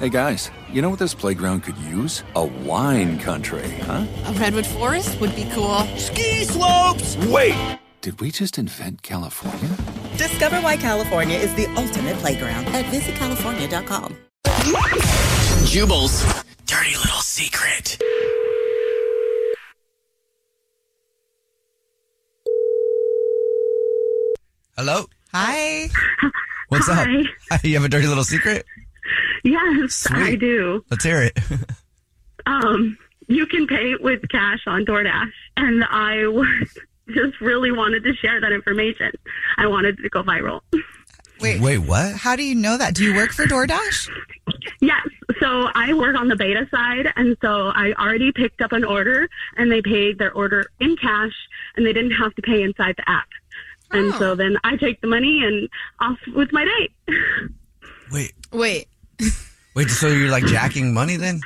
Hey guys, you know what this playground could use? A wine country, huh? A redwood forest would be cool. Ski slopes! Wait! Did we just invent California? Discover why California is the ultimate playground at visitcalifornia.com. Jubal's dirty little secret. Hello? Hi. What's Hi. up? You have a dirty little secret? Yes, Sweet. I do. Let's hear it. Um, you can pay with cash on DoorDash, and I was just really wanted to share that information. I wanted it to go viral. Wait, Wait, what? how do you know that? Do you work for DoorDash? Yes, so I work on the beta side, and so I already picked up an order, and they paid their order in cash, and they didn't have to pay inside the app. And so then I take the money and off with my day. Wait, Wait. wait, so you're like jacking money then?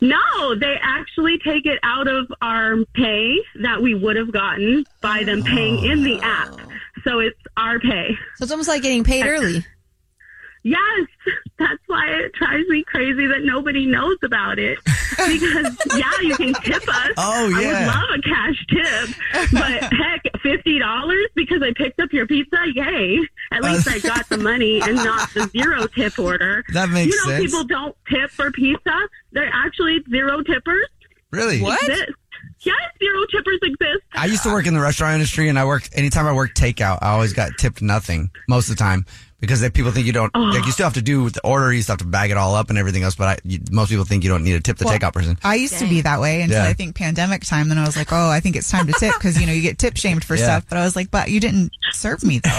No, they actually take it out of our pay that we would have gotten by them paying in the oh. app. So it's our pay. So it's almost like getting paid early. Yes, that's why it drives me crazy that nobody knows about it. Because yeah, you can tip us. Oh, yeah, I would love a cash tip, but heck, fifty dollars because I picked up your pizza. Yay! At least I got the money and not the zero tip order. That makes you know, sense. people don't tip for pizza. They're actually zero tippers. Really? Exist. Yes, zero tippers exist. I used to work in the restaurant industry and I worked, anytime I worked takeout, I always got tipped nothing most of the time because then people think you don't, like you still have to do the order, you still have to bag it all up and everything else, but I, you, most people think you don't need to tip the Well, takeout person. I used to be that way until Yeah. I think pandemic time. Then I was like, oh, I think it's time to tip because you know you get tip shamed for Yeah. stuff. But I was like, but you didn't serve me though.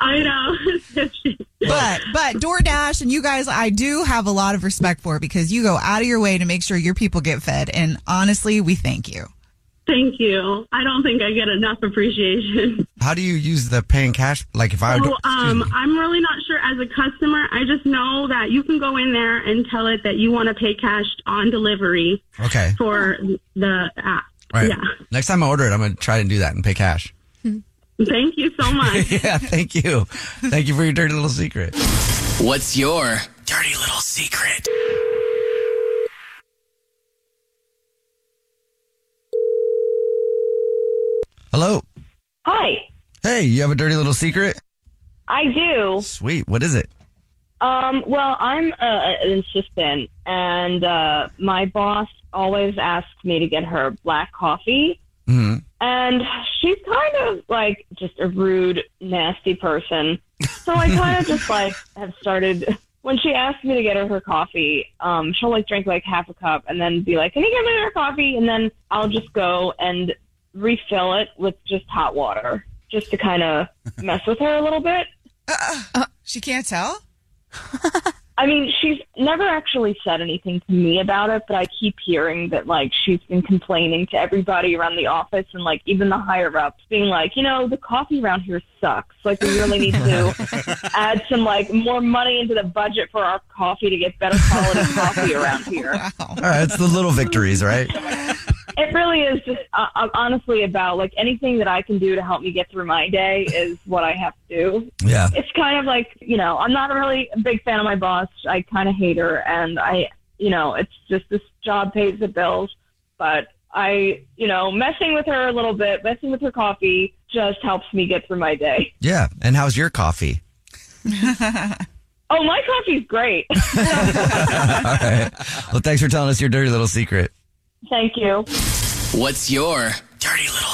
I know. but but DoorDash and you guys, I do have a lot of respect for because you go out of your way to make sure your people get fed, and honestly, we thank you. Thank you. I don't think I get enough appreciation. How do you use the paying cash? Like if I, So, would, um, I'm really not sure as a customer. I just know that you can go in there and tell it that you want to pay cash on delivery okay. for the app. All right. Yeah. Next time I order it, I'm going to try to do that and pay cash. Thank you so much. yeah, thank you. Thank you for your dirty little secret. What's your dirty little secret? Hello. Hi, Hey, you have a dirty little secret? I do. Sweet. What is it? Um, well, I'm uh, an assistant, and uh, my boss always asks me to get her black coffee. hmm And she's kind of like just a rude, nasty person. So I kind of just like have started. When she asks me to get her her coffee, um, she'll like drink like half a cup and then be like, "Can you get me her coffee?" And then I'll just go and refill it with just hot water, just to kind of mess with her a little bit. Uh, uh, she can't tell. I mean, she's never actually said anything to me about it, but I keep hearing that like she's been complaining to everybody around the office and like even the higher ups being like, you know, the coffee around here sucks. Like we really need to add some like more money into the budget for our coffee to get better quality coffee around here. All right. It's the little victories, right? It really is just uh, uh, honestly about like anything that I can do to help me get through my day is what I have to do. Yeah. It's kind of like, you know, I'm not really a big fan of my boss. I kind of hate her and I, you know, it's just this job pays the bills, but I, you know, messing with her a little bit, messing with her coffee just helps me get through my day. Yeah. And how's your coffee? Oh, my coffee's great. All right. Well, thanks for telling us your dirty little secret. Thank you. What's your dirty little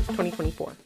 2024.